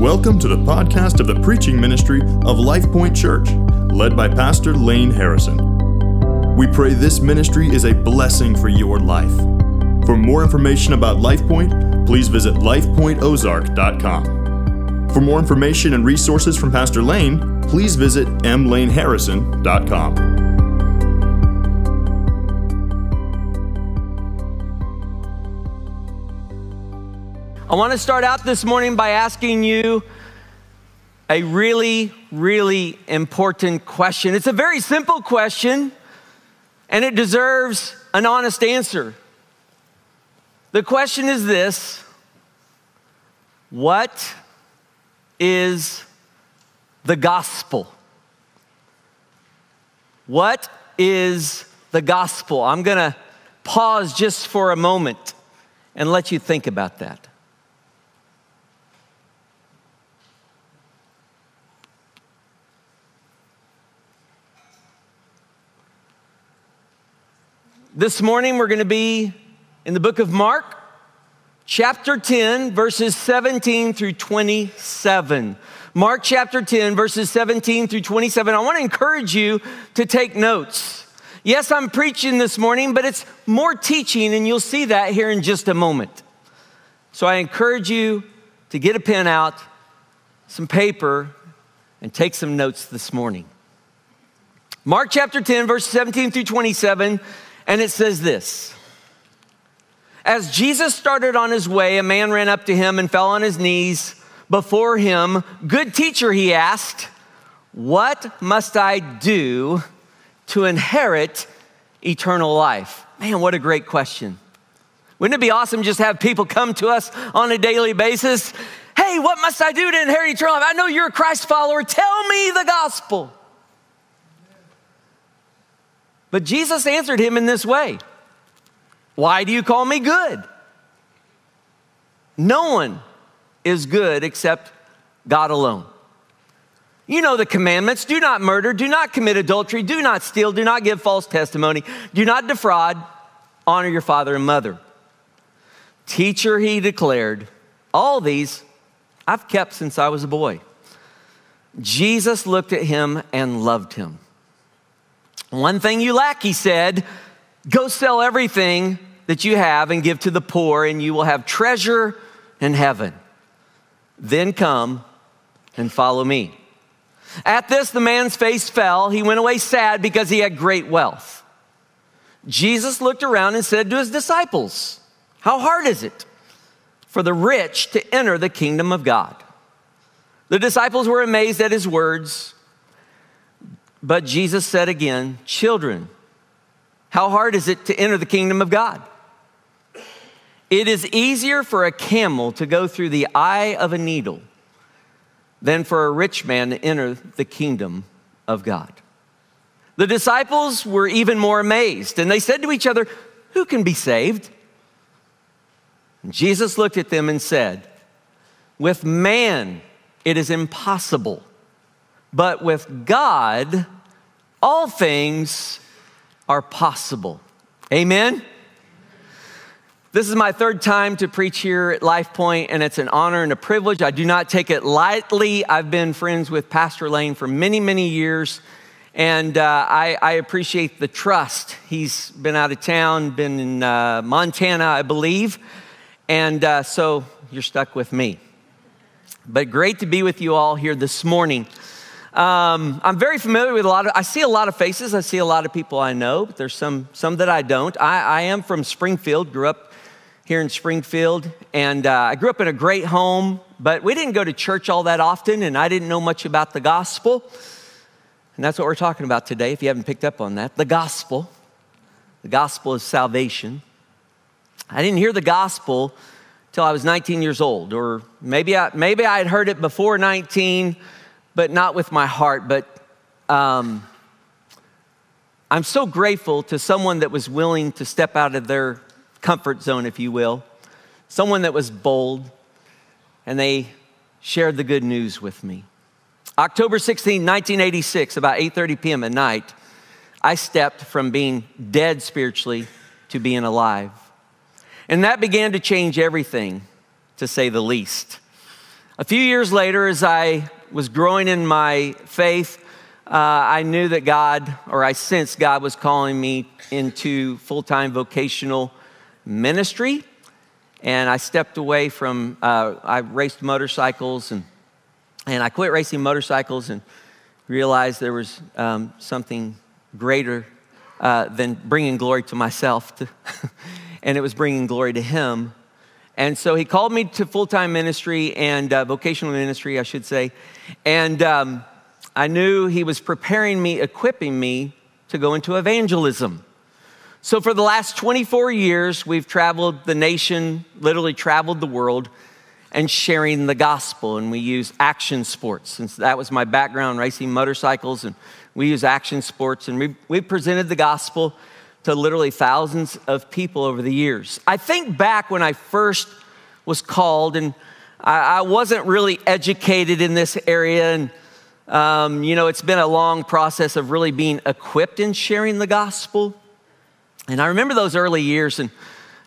Welcome to the podcast of the preaching ministry of Life Point Church, led by Pastor Lane Harrison. We pray this ministry is a blessing for your life. For more information about LifePoint, please visit lifepointozark.com. For more information and resources from Pastor Lane, please visit mlaneharrison.com. want to start out this morning by asking you a really, really important question. It's a very simple question, and it deserves an honest answer. The question is this What is the gospel? What is the gospel? I'm going to pause just for a moment and let you think about that. This morning we're going to be in the book of Mark, chapter 10, verses 17 through 27. Mark chapter 10, verses 17 through 27. I want to encourage you to take notes. Yes, I'm preaching this morning, but it's more teaching, and you'll see that here in just a moment. So I encourage you to get a pen out, some paper, and take some notes this morning. Mark chapter 10, verses 17 through 27 and it says this As Jesus started on his way, a man ran up to him and fell on his knees before him. Good teacher, he asked, What must I do to inherit eternal life? Man, what a great question. Wouldn't it be awesome just have people come to us on a daily basis? Hey, what must I do to inherit eternal life? I know you're a Christ follower. Tell me the gospel. But Jesus answered him in this way Why do you call me good? No one is good except God alone. You know the commandments do not murder, do not commit adultery, do not steal, do not give false testimony, do not defraud, honor your father and mother. Teacher, he declared, all these I've kept since I was a boy. Jesus looked at him and loved him. One thing you lack, he said, go sell everything that you have and give to the poor, and you will have treasure in heaven. Then come and follow me. At this, the man's face fell. He went away sad because he had great wealth. Jesus looked around and said to his disciples, How hard is it for the rich to enter the kingdom of God? The disciples were amazed at his words. But Jesus said again, Children, how hard is it to enter the kingdom of God? It is easier for a camel to go through the eye of a needle than for a rich man to enter the kingdom of God. The disciples were even more amazed, and they said to each other, Who can be saved? And Jesus looked at them and said, With man it is impossible, but with God all things are possible. Amen? This is my third time to preach here at Life Point, and it's an honor and a privilege. I do not take it lightly. I've been friends with Pastor Lane for many, many years, and uh, I, I, appreciate the trust. He's been out of town, been in uh, Montana, I believe, and uh, so you're stuck with me. But great to be with you all here this morning. Um, I'm very familiar with a lot of, I see a lot of faces. I see a lot of people I know, but there's some, some that I don't. I, I am from Springfield, grew up here in Springfield, and uh, I grew up in a great home, but we didn't go to church all that often, and I didn't know much about the gospel. And that's what we're talking about today, if you haven't picked up on that. The gospel. The gospel is salvation. I didn't hear the gospel till I was 19 years old, or maybe I, maybe I had heard it before 19 but not with my heart. But um, I'm so grateful to someone that was willing to step out of their comfort zone, if you will, someone that was bold, and they shared the good news with me. October 16, 1986, about 8:30 p.m. at night, I stepped from being dead spiritually to being alive. And that began to change everything, to say the least. A few years later, as I was growing in my faith, uh, I knew that God, or I sensed God was calling me into full time vocational ministry. And I stepped away from, uh, I raced motorcycles and, and I quit racing motorcycles and realized there was um, something greater uh, than bringing glory to myself, to and it was bringing glory to Him. And so he called me to full time ministry and uh, vocational ministry, I should say. And um, I knew he was preparing me, equipping me to go into evangelism. So for the last 24 years, we've traveled the nation, literally traveled the world, and sharing the gospel. And we use action sports, since that was my background, racing motorcycles. And we use action sports, and we, we presented the gospel to literally thousands of people over the years. I think back when I first was called, and I, I wasn't really educated in this area, and um, you know, it's been a long process of really being equipped in sharing the gospel. And I remember those early years, and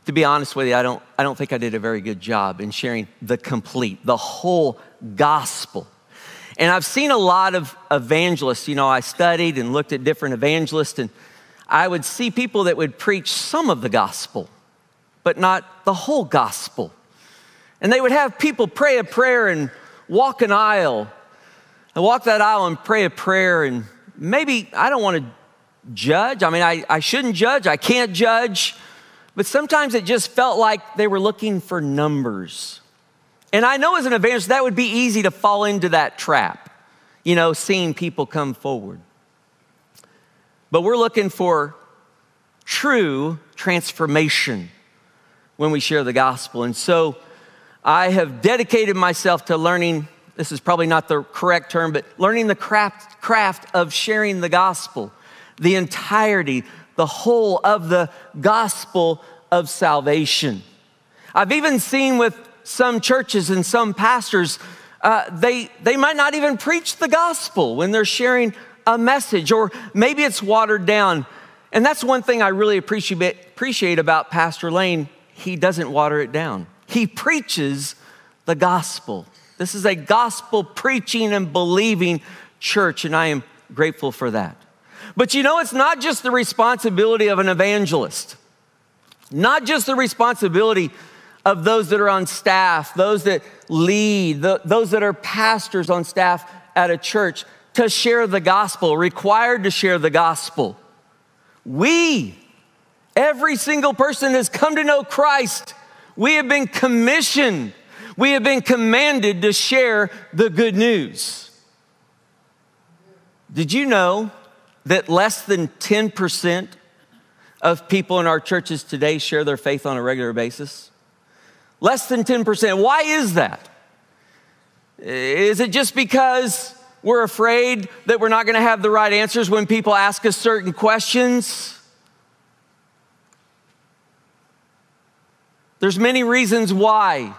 to be honest with you, I don't, I don't think I did a very good job in sharing the complete, the whole gospel. And I've seen a lot of evangelists. You know, I studied and looked at different evangelists, and I would see people that would preach some of the gospel, but not the whole gospel. And they would have people pray a prayer and walk an aisle, and walk that aisle and pray a prayer. And maybe I don't want to judge. I mean, I, I shouldn't judge, I can't judge. But sometimes it just felt like they were looking for numbers. And I know as an evangelist, that would be easy to fall into that trap, you know, seeing people come forward. But we're looking for true transformation when we share the gospel. And so I have dedicated myself to learning this is probably not the correct term, but learning the craft, craft of sharing the gospel, the entirety, the whole of the gospel of salvation. I've even seen with some churches and some pastors, uh, they, they might not even preach the gospel when they're sharing a message, or maybe it's watered down. And that's one thing I really appreciate, about Pastor Lane. He doesn't water it down, he preaches the gospel. This is a gospel preaching and believing church, and I am grateful for that. But you know, it's not just the responsibility of an evangelist, not just the responsibility of those that are on staff, those that lead, the, those that are pastors on staff at a church to share the gospel, required to share the gospel. We, every single person has come to know Christ. We have been commissioned, we have been commanded to share the good news. Did you know that less than 10% of people in our churches today share their faith on a regular basis? Less than 10%. Why is that? Is it just because we're afraid that we're not going to have the right answers when people ask us certain questions. There's many reasons why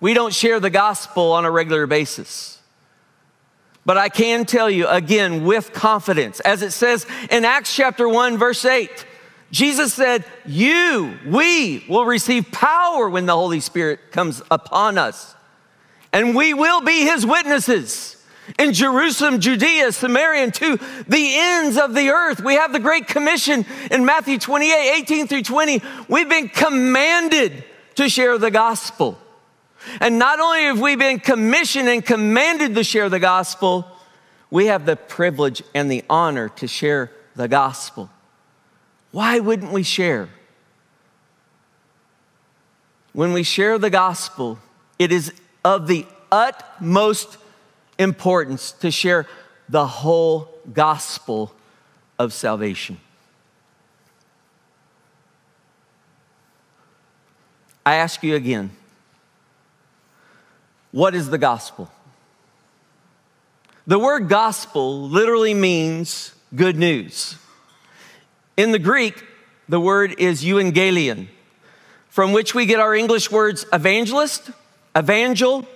we don't share the gospel on a regular basis. But I can tell you again with confidence, as it says in Acts chapter 1, verse 8, Jesus said, You, we will receive power when the Holy Spirit comes upon us, and we will be his witnesses in Jerusalem, Judea, Samaria, and to the ends of the earth. We have the Great Commission in Matthew 28 18 through 20. We've been commanded to share the gospel. And not only have we been commissioned and commanded to share the gospel, we have the privilege and the honor to share the gospel. Why wouldn't we share? When we share the gospel, it is of the utmost importance to share the whole gospel of salvation. I ask you again what is the gospel? The word gospel literally means good news. In the Greek, the word is euangelion, from which we get our English words evangelist, evangel,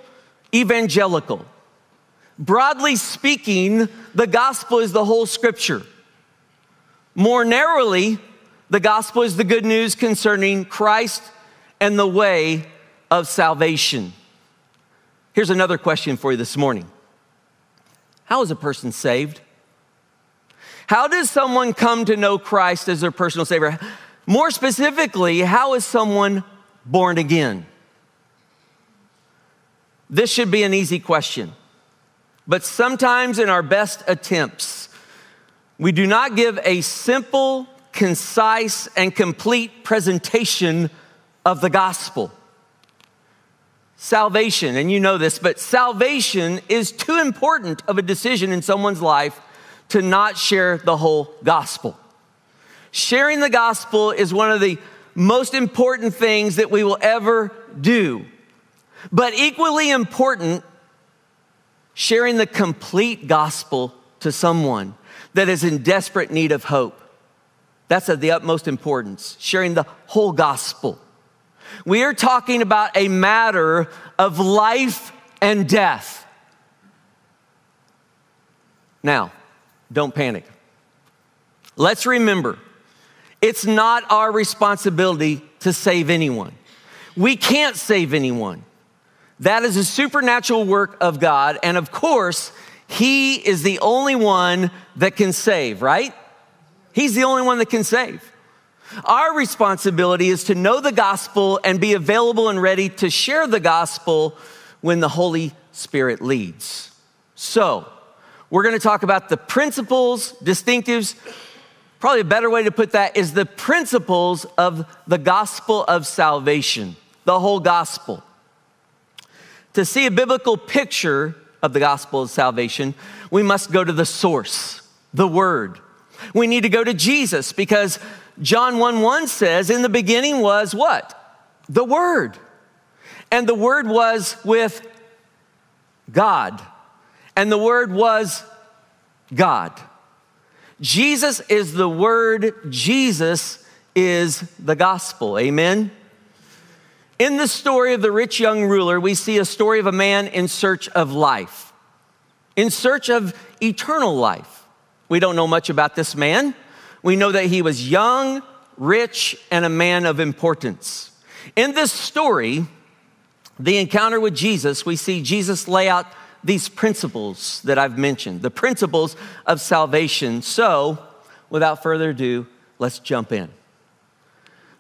evangelical. Broadly speaking, the gospel is the whole scripture. More narrowly, the gospel is the good news concerning Christ and the way of salvation. Here's another question for you this morning How is a person saved? How does someone come to know Christ as their personal Savior? More specifically, how is someone born again? This should be an easy question. But sometimes, in our best attempts, we do not give a simple, concise, and complete presentation of the gospel. Salvation, and you know this, but salvation is too important of a decision in someone's life to not share the whole gospel. Sharing the gospel is one of the most important things that we will ever do. But equally important, sharing the complete gospel to someone that is in desperate need of hope. That's of the utmost importance, sharing the whole gospel. We are talking about a matter of life and death. Now, don't panic. Let's remember, it's not our responsibility to save anyone. We can't save anyone. That is a supernatural work of God. And of course, He is the only one that can save, right? He's the only one that can save. Our responsibility is to know the gospel and be available and ready to share the gospel when the Holy Spirit leads. So, we're going to talk about the principles, distinctives. Probably a better way to put that is the principles of the gospel of salvation, the whole gospel. To see a biblical picture of the gospel of salvation, we must go to the source, the word. We need to go to Jesus because John 1 1 says, In the beginning was what? The Word. And the Word was with God. And the Word was God. Jesus is the Word, Jesus is the gospel. Amen? In the story of the rich young ruler, we see a story of a man in search of life, in search of eternal life. We don't know much about this man. We know that he was young, rich, and a man of importance. In this story, the encounter with Jesus, we see Jesus lay out these principles that I've mentioned, the principles of salvation. So, without further ado, let's jump in.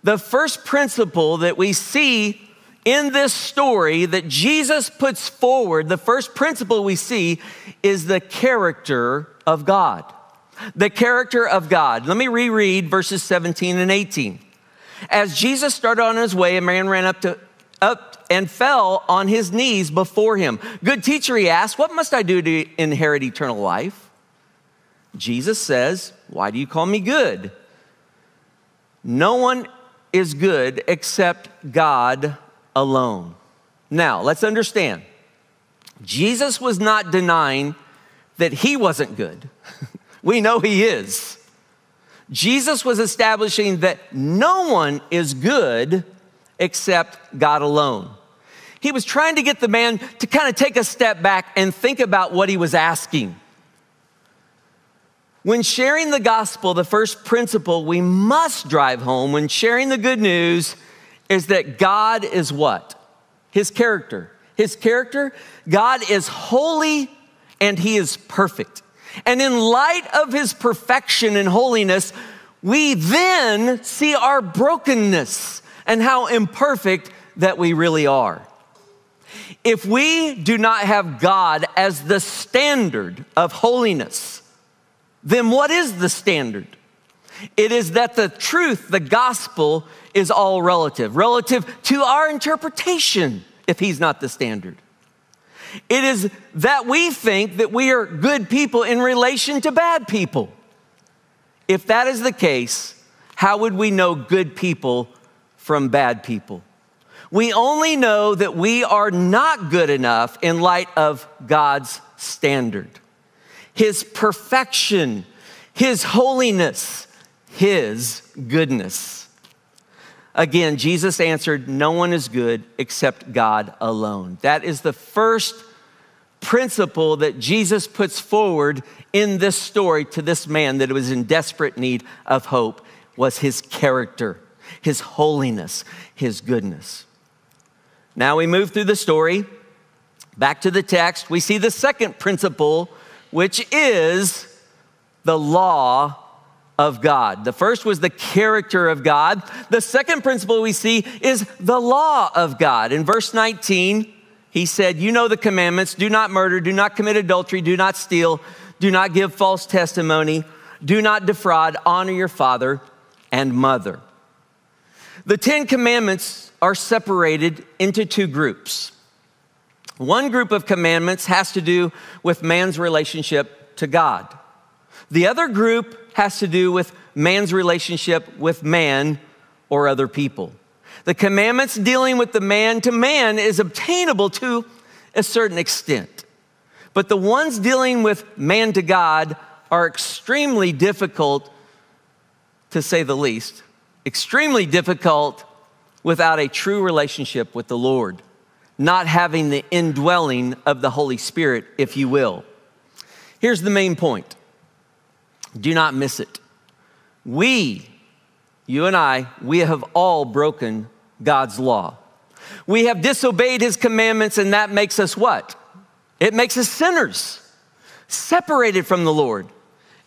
The first principle that we see in this story that Jesus puts forward, the first principle we see is the character of God. The character of God. Let me reread verses 17 and 18. As Jesus started on his way, a man ran up to up and fell on his knees before him. Good teacher, he asked, What must I do to inherit eternal life? Jesus says, Why do you call me good? No one is good except God alone. Now, let's understand. Jesus was not denying that he wasn't good. we know he is. Jesus was establishing that no one is good except God alone. He was trying to get the man to kind of take a step back and think about what he was asking. When sharing the gospel, the first principle we must drive home when sharing the good news is that God is what? His character. His character, God is holy and he is perfect. And in light of his perfection and holiness, we then see our brokenness and how imperfect that we really are. If we do not have God as the standard of holiness, then what is the standard? It is that the truth, the gospel, is all relative, relative to our interpretation if He's not the standard. It is that we think that we are good people in relation to bad people. If that is the case, how would we know good people from bad people? We only know that we are not good enough in light of God's standard. His perfection, His holiness, His goodness. Again, Jesus answered, No one is good except God alone. That is the first principle that Jesus puts forward in this story to this man that was in desperate need of hope was his character, his holiness, his goodness. Now we move through the story. Back to the text, we see the second principle, which is the law of God. The first was the character of God. The second principle we see is the law of God. In verse 19, he said, You know the commandments do not murder, do not commit adultery, do not steal, do not give false testimony, do not defraud, honor your father and mother. The Ten Commandments are separated into two groups. One group of commandments has to do with man's relationship to God. The other group has to do with man's relationship with man or other people. The commandments dealing with the man to man is obtainable to a certain extent. But the ones dealing with man to God are extremely difficult, to say the least, extremely difficult without a true relationship with the Lord, not having the indwelling of the Holy Spirit, if you will. Here's the main point do not miss it. We, you and I, we have all broken God's law. We have disobeyed his commandments, and that makes us what? It makes us sinners, separated from the Lord.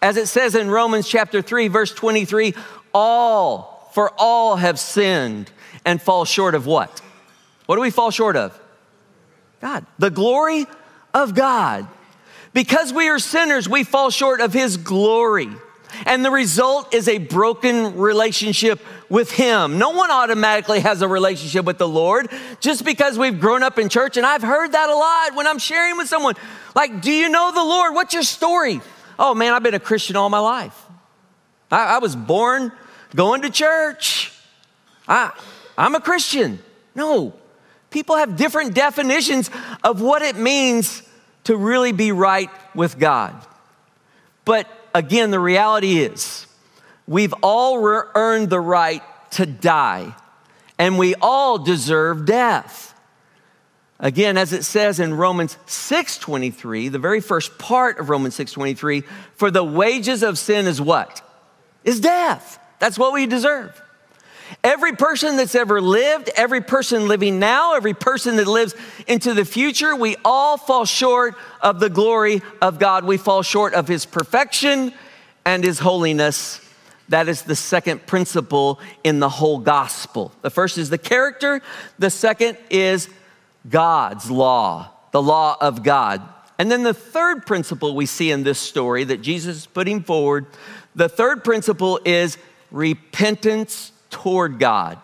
As it says in Romans chapter 3, verse 23, all, for all have sinned and fall short of what? What do we fall short of? God, the glory of God. Because we are sinners, we fall short of His glory. And the result is a broken relationship with Him. No one automatically has a relationship with the Lord just because we've grown up in church. And I've heard that a lot when I'm sharing with someone. Like, do you know the Lord? What's your story? Oh man, I've been a Christian all my life. I, I was born going to church. I, I'm a Christian. No, people have different definitions of what it means to really be right with God. But again, the reality is we've all re- earned the right to die, and we all deserve death. Again, as it says in Romans 6:23, the very first part of Romans 6:23, for the wages of sin is what? Is death. That's what we deserve. Every person that's ever lived, every person living now, every person that lives into the future, we all fall short of the glory of God. We fall short of His perfection and His holiness. That is the second principle in the whole gospel. The first is the character, the second is God's law, the law of God. And then the third principle we see in this story that Jesus is putting forward, the third principle is repentance toward God.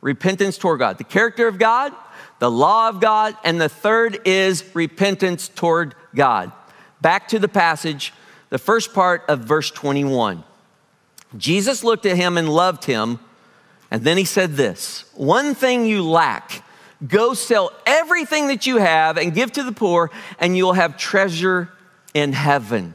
Repentance toward God. The character of God, the law of God, and the third is repentance toward God. Back to the passage, the first part of verse 21. Jesus looked at him and loved him, and then he said this One thing you lack, go sell everything that you have and give to the poor, and you'll have treasure in heaven.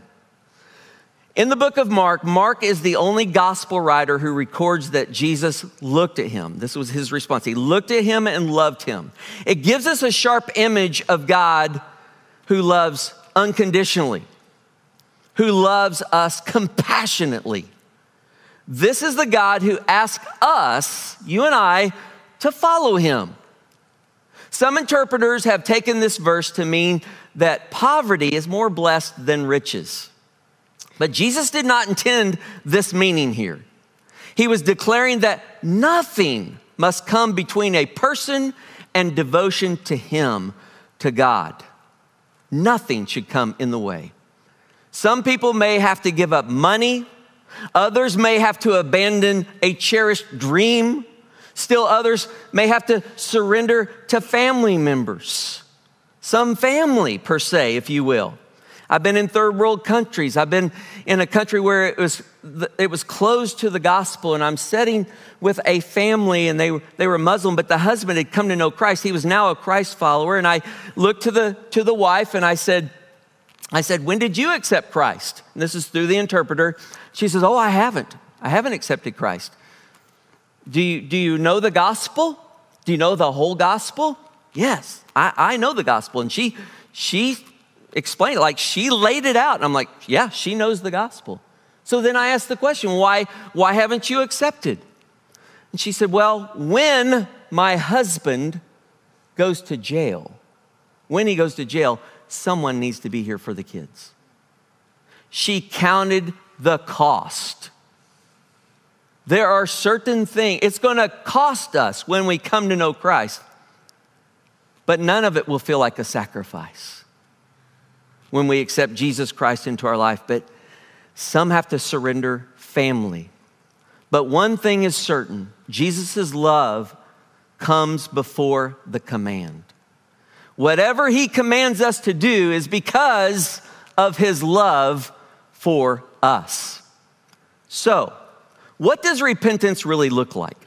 In the book of Mark, Mark is the only gospel writer who records that Jesus looked at him. This was his response. He looked at him and loved him. It gives us a sharp image of God who loves unconditionally, who loves us compassionately. This is the God who asks us, you and I, to follow him. Some interpreters have taken this verse to mean that poverty is more blessed than riches. But Jesus did not intend this meaning here. He was declaring that nothing must come between a person and devotion to Him, to God. Nothing should come in the way. Some people may have to give up money, others may have to abandon a cherished dream, still others may have to surrender to family members. Some family, per se, if you will. I've been in third world countries. I've been in a country where it was, it was closed to the gospel, and I'm sitting with a family, and they, they were Muslim, but the husband had come to know Christ. He was now a Christ follower, and I looked to the, to the wife and I said, I said, When did you accept Christ? And this is through the interpreter. She says, Oh, I haven't. I haven't accepted Christ. Do you, do you know the gospel? Do you know the whole gospel? Yes, I, I know the gospel. And she, she explain it. Like she laid it out. And I'm like, yeah, she knows the gospel. So then I asked the question, why, why haven't you accepted? And she said, well, when my husband goes to jail, when he goes to jail, someone needs to be here for the kids. She counted the cost. There are certain things, it's going to cost us when we come to know Christ, but none of it will feel like a sacrifice when we accept Jesus Christ into our life. But some have to surrender family. But one thing is certain Jesus' love comes before the command. Whatever he commands us to do is because of his love for us. So, what does repentance really look like?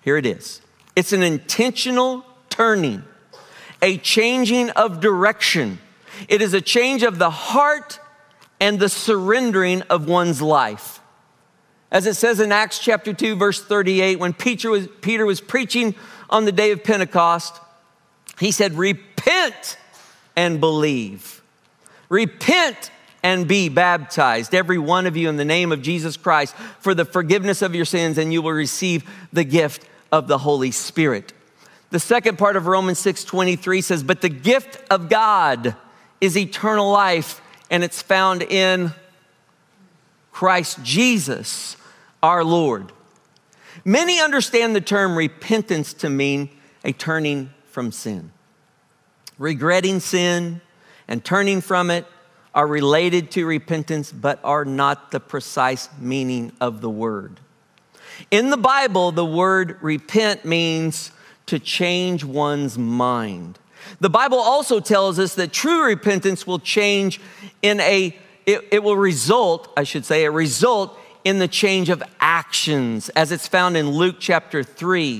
Here it is it's an intentional turning, a changing of direction. It is a change of the heart and the surrendering of one's life. As it says in Acts chapter 2, verse 38, when Peter was, Peter was preaching on the day of Pentecost, he said, Repent and believe. Repent and be baptized, every one of you, in the name of Jesus Christ for the forgiveness of your sins, and you will receive the gift of the Holy Spirit. The second part of Romans 6:23 says, "But the gift of God is eternal life, and it's found in Christ Jesus, our Lord." Many understand the term repentance to mean a turning from sin. Regretting sin and turning from it are related to repentance, but are not the precise meaning of the word. In the Bible, the word repent means to change one's mind. The Bible also tells us that true repentance will change in a, it, it, will result, I should say, a result in the change of actions, as it's found in Luke chapter 3.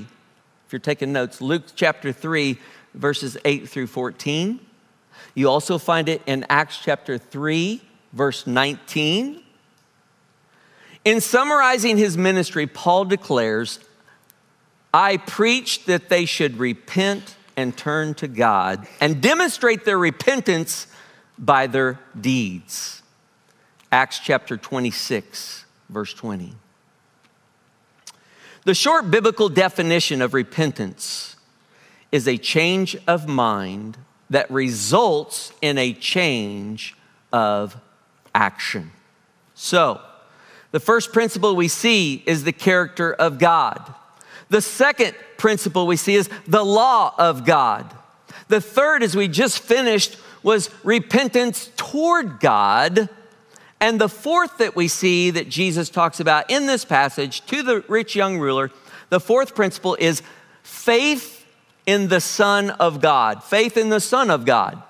If you're taking notes, Luke chapter 3, verses 8 through 14. You also find it in Acts chapter 3, verse 19. In summarizing his ministry, Paul declares, I preach that they should repent and turn to God and demonstrate their repentance by their deeds. Acts chapter 26, verse 20. The short biblical definition of repentance is a change of mind that results in a change of action. So, the first principle we see is the character of God. The second principle we see is the law of God. The third, as we just finished, was repentance toward God. And the fourth that we see that Jesus talks about in this passage to the rich young ruler, the fourth principle is faith in the Son of God. Faith in the Son of God.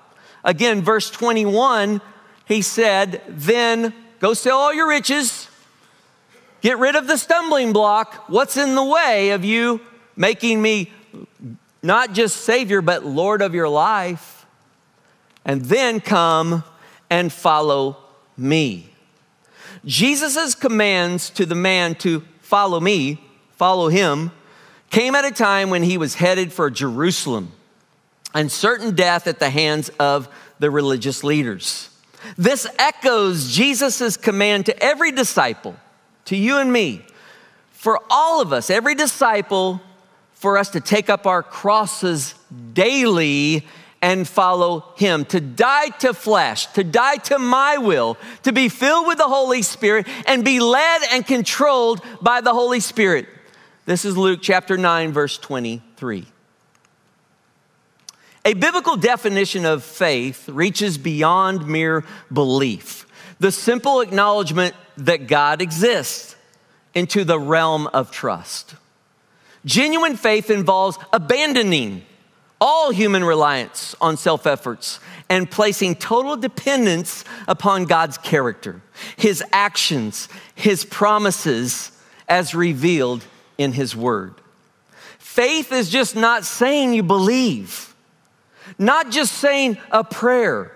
Again, verse 21, he said, Then go sell all your riches, get rid of the stumbling block. What's in the way of you making me not just Savior, but Lord of your life? And then come and follow me. Jesus' commands to the man to follow me, follow him, came at a time when he was headed for Jerusalem and certain death at the hands of the religious leaders. This echoes Jesus' command to every disciple, to you and me, for all of us, every disciple, for us to take up our crosses daily and follow him, to die to flesh, to die to my will, to be filled with the Holy Spirit and be led and controlled by the Holy Spirit. This is Luke chapter 9, verse 23. A biblical definition of faith reaches beyond mere belief, the simple acknowledgement that God exists, into the realm of trust. Genuine faith involves abandoning all human reliance on self efforts and placing total dependence upon God's character, His actions, His promises as revealed in His Word. Faith is just not saying you believe, not just saying a prayer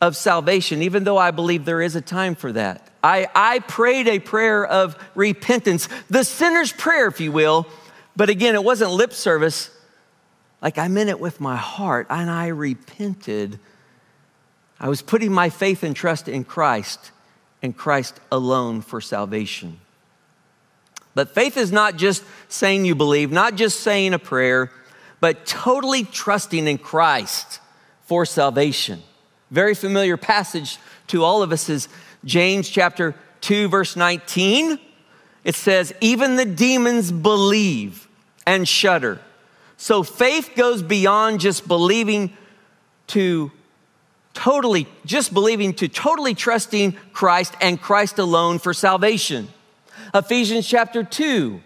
of salvation, even though I believe there is a time for that. I, I prayed a prayer of repentance, the sinner's prayer, if you will, but again, it wasn't lip service. Like I meant it with my heart, and I repented. I was putting my faith and trust in Christ and Christ alone for salvation. But faith is not just saying you believe, not just saying a prayer, but totally trusting in Christ for salvation. Very familiar passage to all of us is James chapter 2, verse 19. It says, Even the demons believe and shudder. So faith goes beyond just believing to totally, just believing to totally trusting Christ and Christ alone for salvation. Ephesians chapter 2,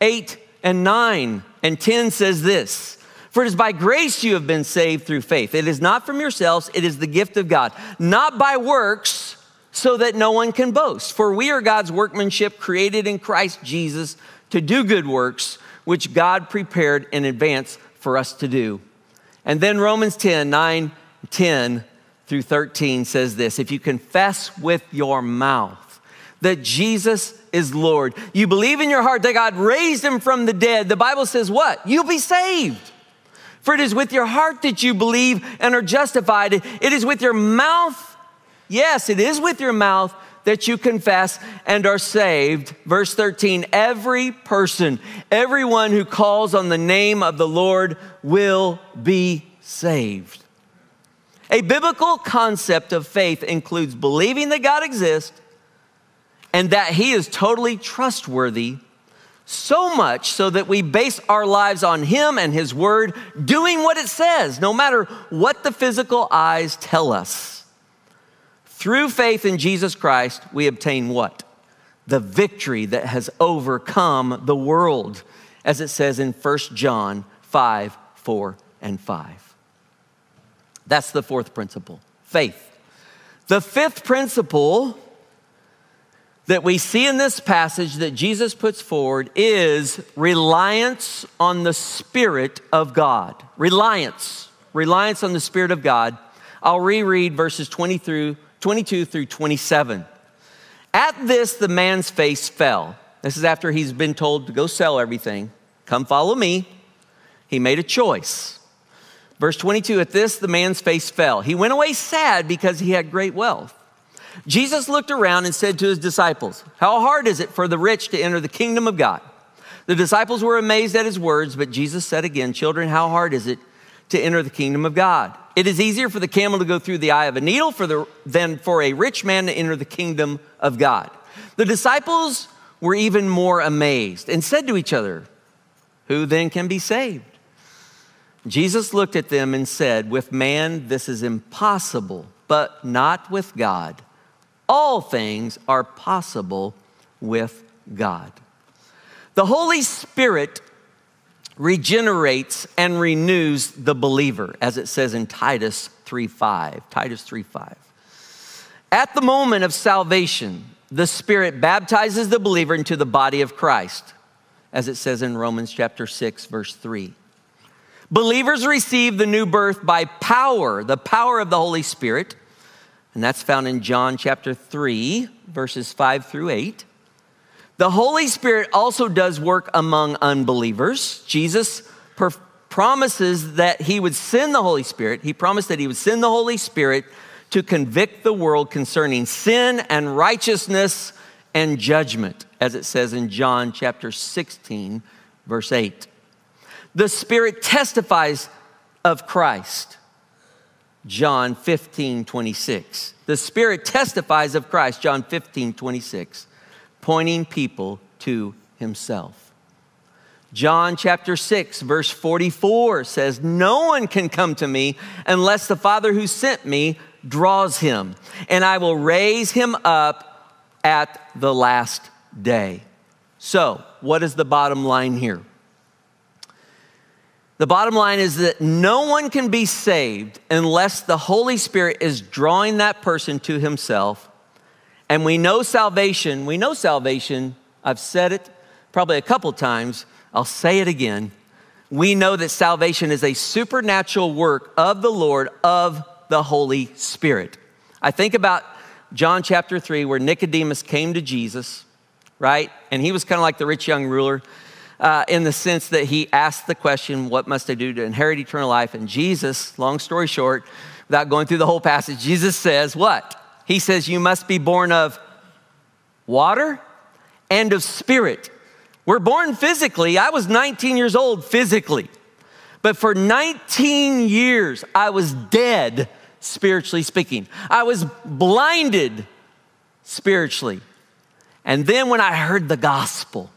8 and 9 and 10 says this For it is by grace you have been saved through faith. It is not from yourselves, it is the gift of God, not by works, so that no one can boast. For we are God's workmanship, created in Christ Jesus to do good works, which God prepared in advance for us to do. And then Romans 10, 9, 10 through 13 says this If you confess with your mouth that Jesus is Lord, you believe in your heart that God raised him from the dead, the Bible says what? You'll be saved. For it is with your heart that you believe and are justified. It is with your mouth, yes, it is with your mouth that you confess and are saved. Verse 13 every person, everyone who calls on the name of the Lord will be saved. A biblical concept of faith includes believing that God exists and that He is totally trustworthy, so much so that we base our lives on Him and His Word doing what it says, no matter what the physical eyes tell us. Through faith in Jesus Christ, we obtain what? The victory that has overcome the world, as it says in 1 John 5 4 and 5. That's the fourth principle faith. The fifth principle that we see in this passage that Jesus puts forward is reliance on the Spirit of God. Reliance, reliance on the Spirit of God. I'll reread verses 20 through, 22 through 27. At this, the man's face fell. This is after he's been told to go sell everything. Come follow me. He made a choice. Verse 22 At this, the man's face fell. He went away sad because he had great wealth. Jesus looked around and said to his disciples, How hard is it for the rich to enter the kingdom of God? The disciples were amazed at his words, but Jesus said again, Children, how hard is it to enter the kingdom of God? It is easier for the camel to go through the eye of a needle for the, than for a rich man to enter the kingdom of God. The disciples were even more amazed and said to each other, Who then can be saved? Jesus looked at them and said, With man, this is impossible, but not with God. All things are possible with God. The Holy Spirit regenerates and renews the believer, as it says in Titus 3:5. Titus 3:5. At the moment of salvation, the Spirit baptizes the believer into the body of Christ, as it says in Romans chapter 6, verse 3. Believers receive the new birth by power, the power of the Holy Spirit. And that's found in John chapter 3, verses 5 through 8. The Holy Spirit also does work among unbelievers. Jesus per- promises that he would send the Holy Spirit. He promised that he would send the Holy Spirit to convict the world concerning sin and righteousness and judgment, as it says in John chapter 16, verse 8. The Spirit testifies of Christ. John 15, 26. The Spirit testifies of Christ, John 15, 26, pointing people to Himself. John chapter 6, verse 44 says, No one can come to me unless the Father who sent me draws him, and I will raise him up at the last day. So, what is the bottom line here? The bottom line is that no one can be saved unless the Holy Spirit is drawing that person to himself. And we know salvation, we know salvation. I've said it probably a couple times. I'll say it again. We know that salvation is a supernatural work of the Lord, of the Holy Spirit. I think about John chapter 3, where Nicodemus came to Jesus, right? And he was kind of like the rich young ruler uh, in the sense that he asked the question, What must I do to inherit eternal life? And Jesus, long story short, without going through the whole passage, Jesus says, What? He says, You must be born of water and of spirit. We're born physically. I was 19 years old physically. But for 19 years, I was dead, spiritually speaking. I was blinded spiritually. And then when I heard the gospel,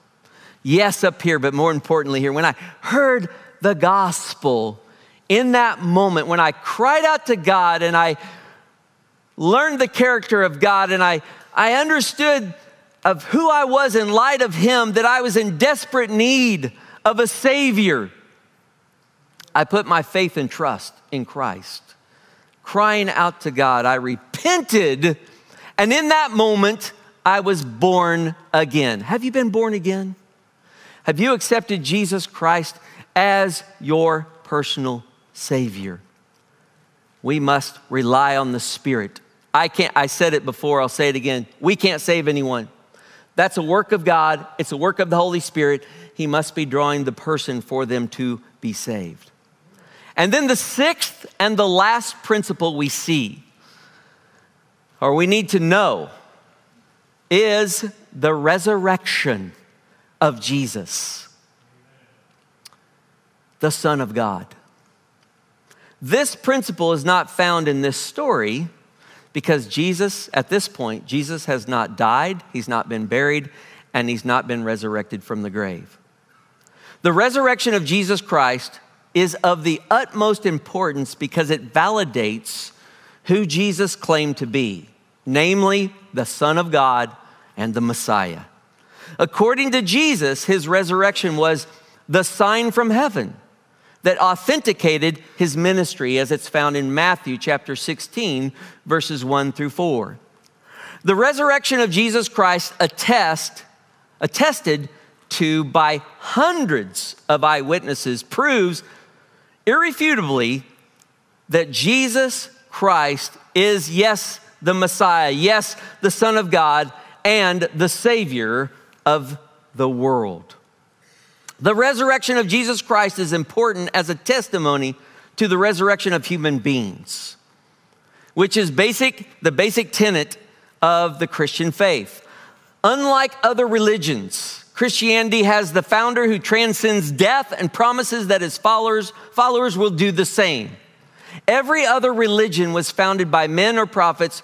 yes, up here, but more importantly here, when I heard the gospel, in that moment, when I cried out to God and I learned the character of God and I, I understood of who I was in light of Him, that I was in desperate need of a Savior, I put my faith and trust in Christ. Crying out to God, I repented, and in that moment, I was born again. Have you been born again? Have you accepted Jesus Christ as your personal Savior? We must rely on the Spirit. I can't, I said it before, I'll say it again. We can't save anyone. That's a work of God, it's a work of the Holy Spirit. He must be drawing the person for them to be saved. And then the sixth and the last principle we see, or we need to know, is the resurrection of Jesus, the Son of God. This principle is not found in this story because Jesus, at this point, Jesus has not died, he's not been buried, and he's not been resurrected from the grave. The resurrection of Jesus Christ is of the utmost importance because it validates who Jesus claimed to be, namely the Son of God and the Messiah. According to Jesus, his resurrection was the sign from heaven that authenticated his ministry as it's found in Matthew chapter 16, verses 1 through 4. The resurrection of Jesus Christ attest, attested to by hundreds of eyewitnesses proves irrefutably that Jesus Christ is, yes, the Messiah, yes, the Son of God, and the Savior of the world. The resurrection of Jesus Christ is important as a testimony to the resurrection of human beings, which is basic, the basic tenet of the Christian faith. Unlike other religions, Christianity has the founder who transcends death and promises that his followers, followers will do the same. Every other religion was founded by men or prophets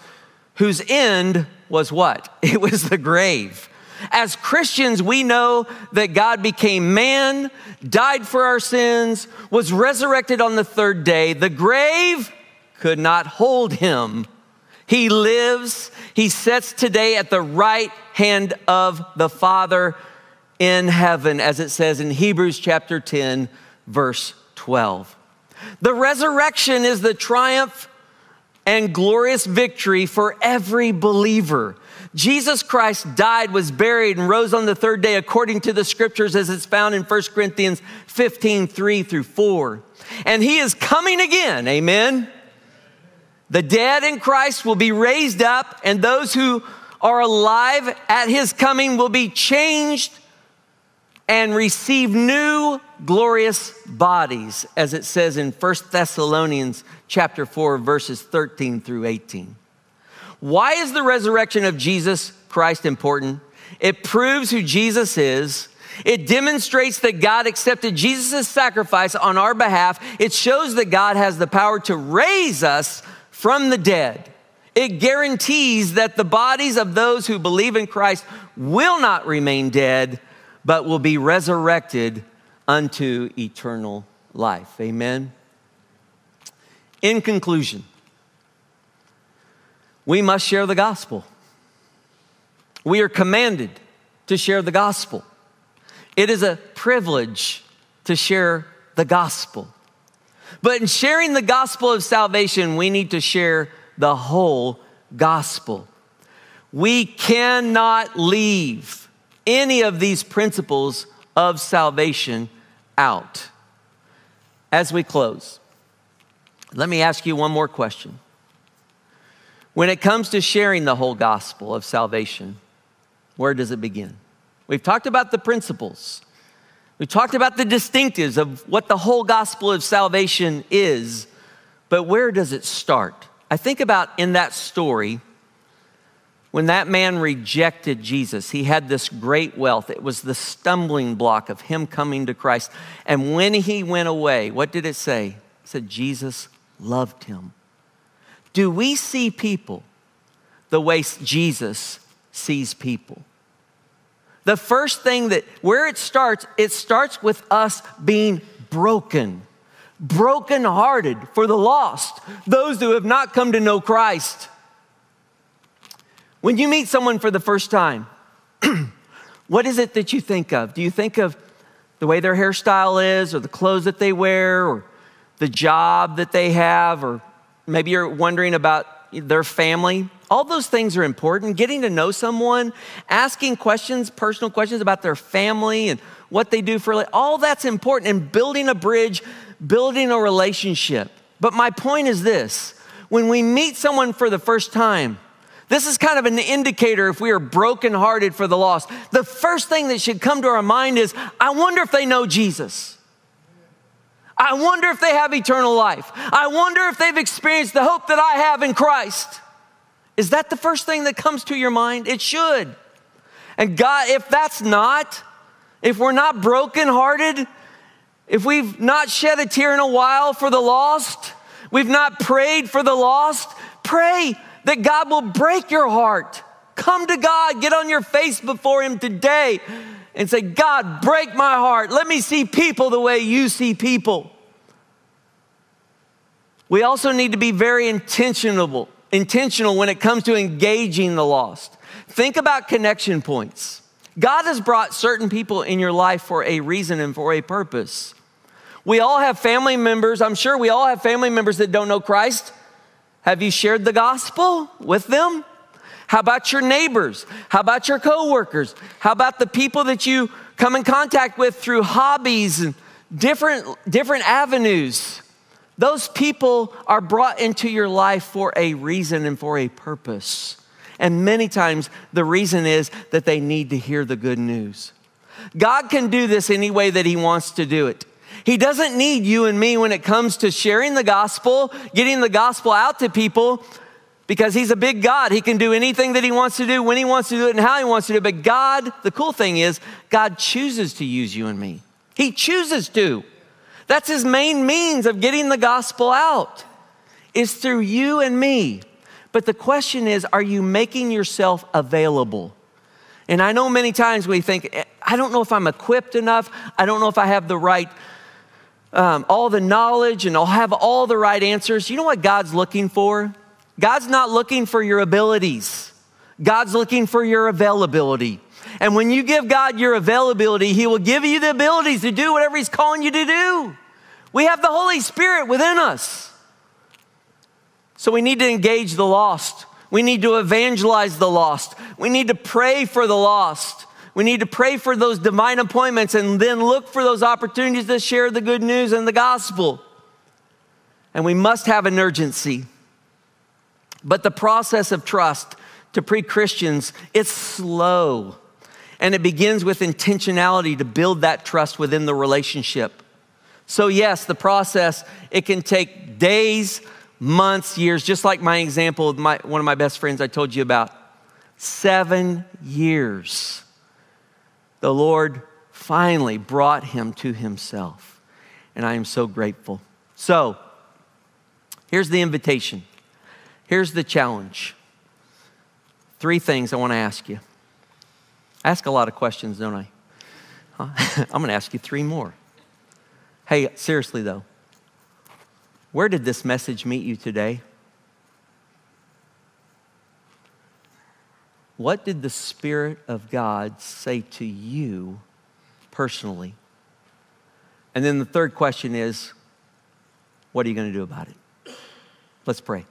whose end was what? It was the grave. As Christians, we know that God became man, died for our sins, was resurrected on the third day. The grave could not hold him. He lives, he sits today at the right hand of the Father in heaven, as it says in Hebrews chapter 10, verse 12. The resurrection is the triumph and glorious victory for every believer. Jesus Christ died, was buried, and rose on the third day according to the scriptures as it's found in 1 Corinthians 15 3 through 4. And he is coming again. Amen. The dead in Christ will be raised up, and those who are alive at his coming will be changed and receive new glorious bodies as it says in 1 Thessalonians chapter 4 verses 13 through 18. Why is the resurrection of Jesus Christ important? It proves who Jesus is. It demonstrates that God accepted Jesus' sacrifice on our behalf. It shows that God has the power to raise us from the dead. It guarantees that the bodies of those who believe in Christ will not remain dead, but will be resurrected unto eternal life. Amen. In conclusion, we must share the gospel. We are commanded to share the gospel. It is a privilege to share the gospel. But in sharing the gospel of salvation, we need to share the whole gospel. We cannot leave any of these principles of salvation out. As we close, let me ask you one more question. When it comes to sharing the whole gospel of salvation, where does it begin? We've talked about the principles. We've talked about the distinctives of what the whole gospel of salvation is, but where does it start? I think about in that story, When that man rejected Jesus, he had this great wealth. It was the stumbling block of him coming to Christ. And when he went away, what did it say? It said Jesus loved him. Do we see people the way Jesus sees people? The first thing that, where it starts, it starts with us being broken, brokenhearted for the lost, those who have not come to know Christ. When you meet someone for the first time, what is it that you think of? Do you think of the way their hairstyle is, or the clothes that they wear, or the job that they have, or maybe you're wondering about their family? All those things are important. Getting to know someone, asking questions, personal questions about their family and what they do for all that's important and building a bridge, building a relationship. But my point is this when we meet someone for the first time, this is kind of an indicator if we are brokenhearted for the lost. The first thing that should come to our mind is I wonder if they know Jesus. I wonder if they have eternal life. I wonder if they've experienced the hope that I have in Christ. Is that the first thing that comes to your mind? It should. And God, if that's not, if we're not brokenhearted, if we've not shed a tear in a while for the lost, we've not prayed for the lost, pray that God will break your heart. Come to God, get on your face before Him today and say, God, break my heart. Let me see people the way you see people. We also need to be very intentional, intentional when it comes to engaging the lost. Think about connection points. God has brought certain people in your life for a reason and for a purpose. We all have family members, I'm sure we all have family members that don't know Christ. Have you shared the gospel with them? How about your neighbors? How about your coworkers? How about the people that you come in contact with through hobbies and different, different avenues? Those people are brought into your life for a reason and for a purpose. And many times the reason is that they need to hear the good news. God can do this any way that He wants to do it. He doesn't need you and me when it comes to sharing the gospel, getting the gospel out to people, because He's a big God. He can do anything that He wants to do, when He wants to do it, and how He wants to do it. But God, the cool thing is, God chooses to use you and me. He chooses to. That's His main means of getting the gospel out, is through you and me. But the question is, are you making yourself available? And I know many times we think, I don't know if I'm equipped enough. I don't know if I have the right um, all the knowledge and I'll have all the right answers. You know what God's looking for? God's not looking for your abilities, God's looking for your availability. And when you give God your availability, He will give you the abilities to do whatever He's calling you to do. We have the Holy Spirit within us. So we need to engage the lost. We need to evangelize the lost. We need to pray for the lost. We need to pray for those divine appointments and then look for those opportunities to share the good news and the gospel. And we must have an urgency. But the process of trust to pre Christians, it's slow. And it begins with intentionality to build that trust within the relationship. So, yes, the process, it can take days, months, years, just like my example of my, one of my best friends I told you about. Seven years the Lord finally brought him to himself. And I am so grateful. So, here's the invitation. Here's the challenge. Three things I want to ask you. I ask a lot of questions, don't I? I'm going to ask you three more. Hey, seriously though, where did this message meet you today? What did the Spirit of God say to you personally? And then the third question is, what are you going to do about it? Let's pray.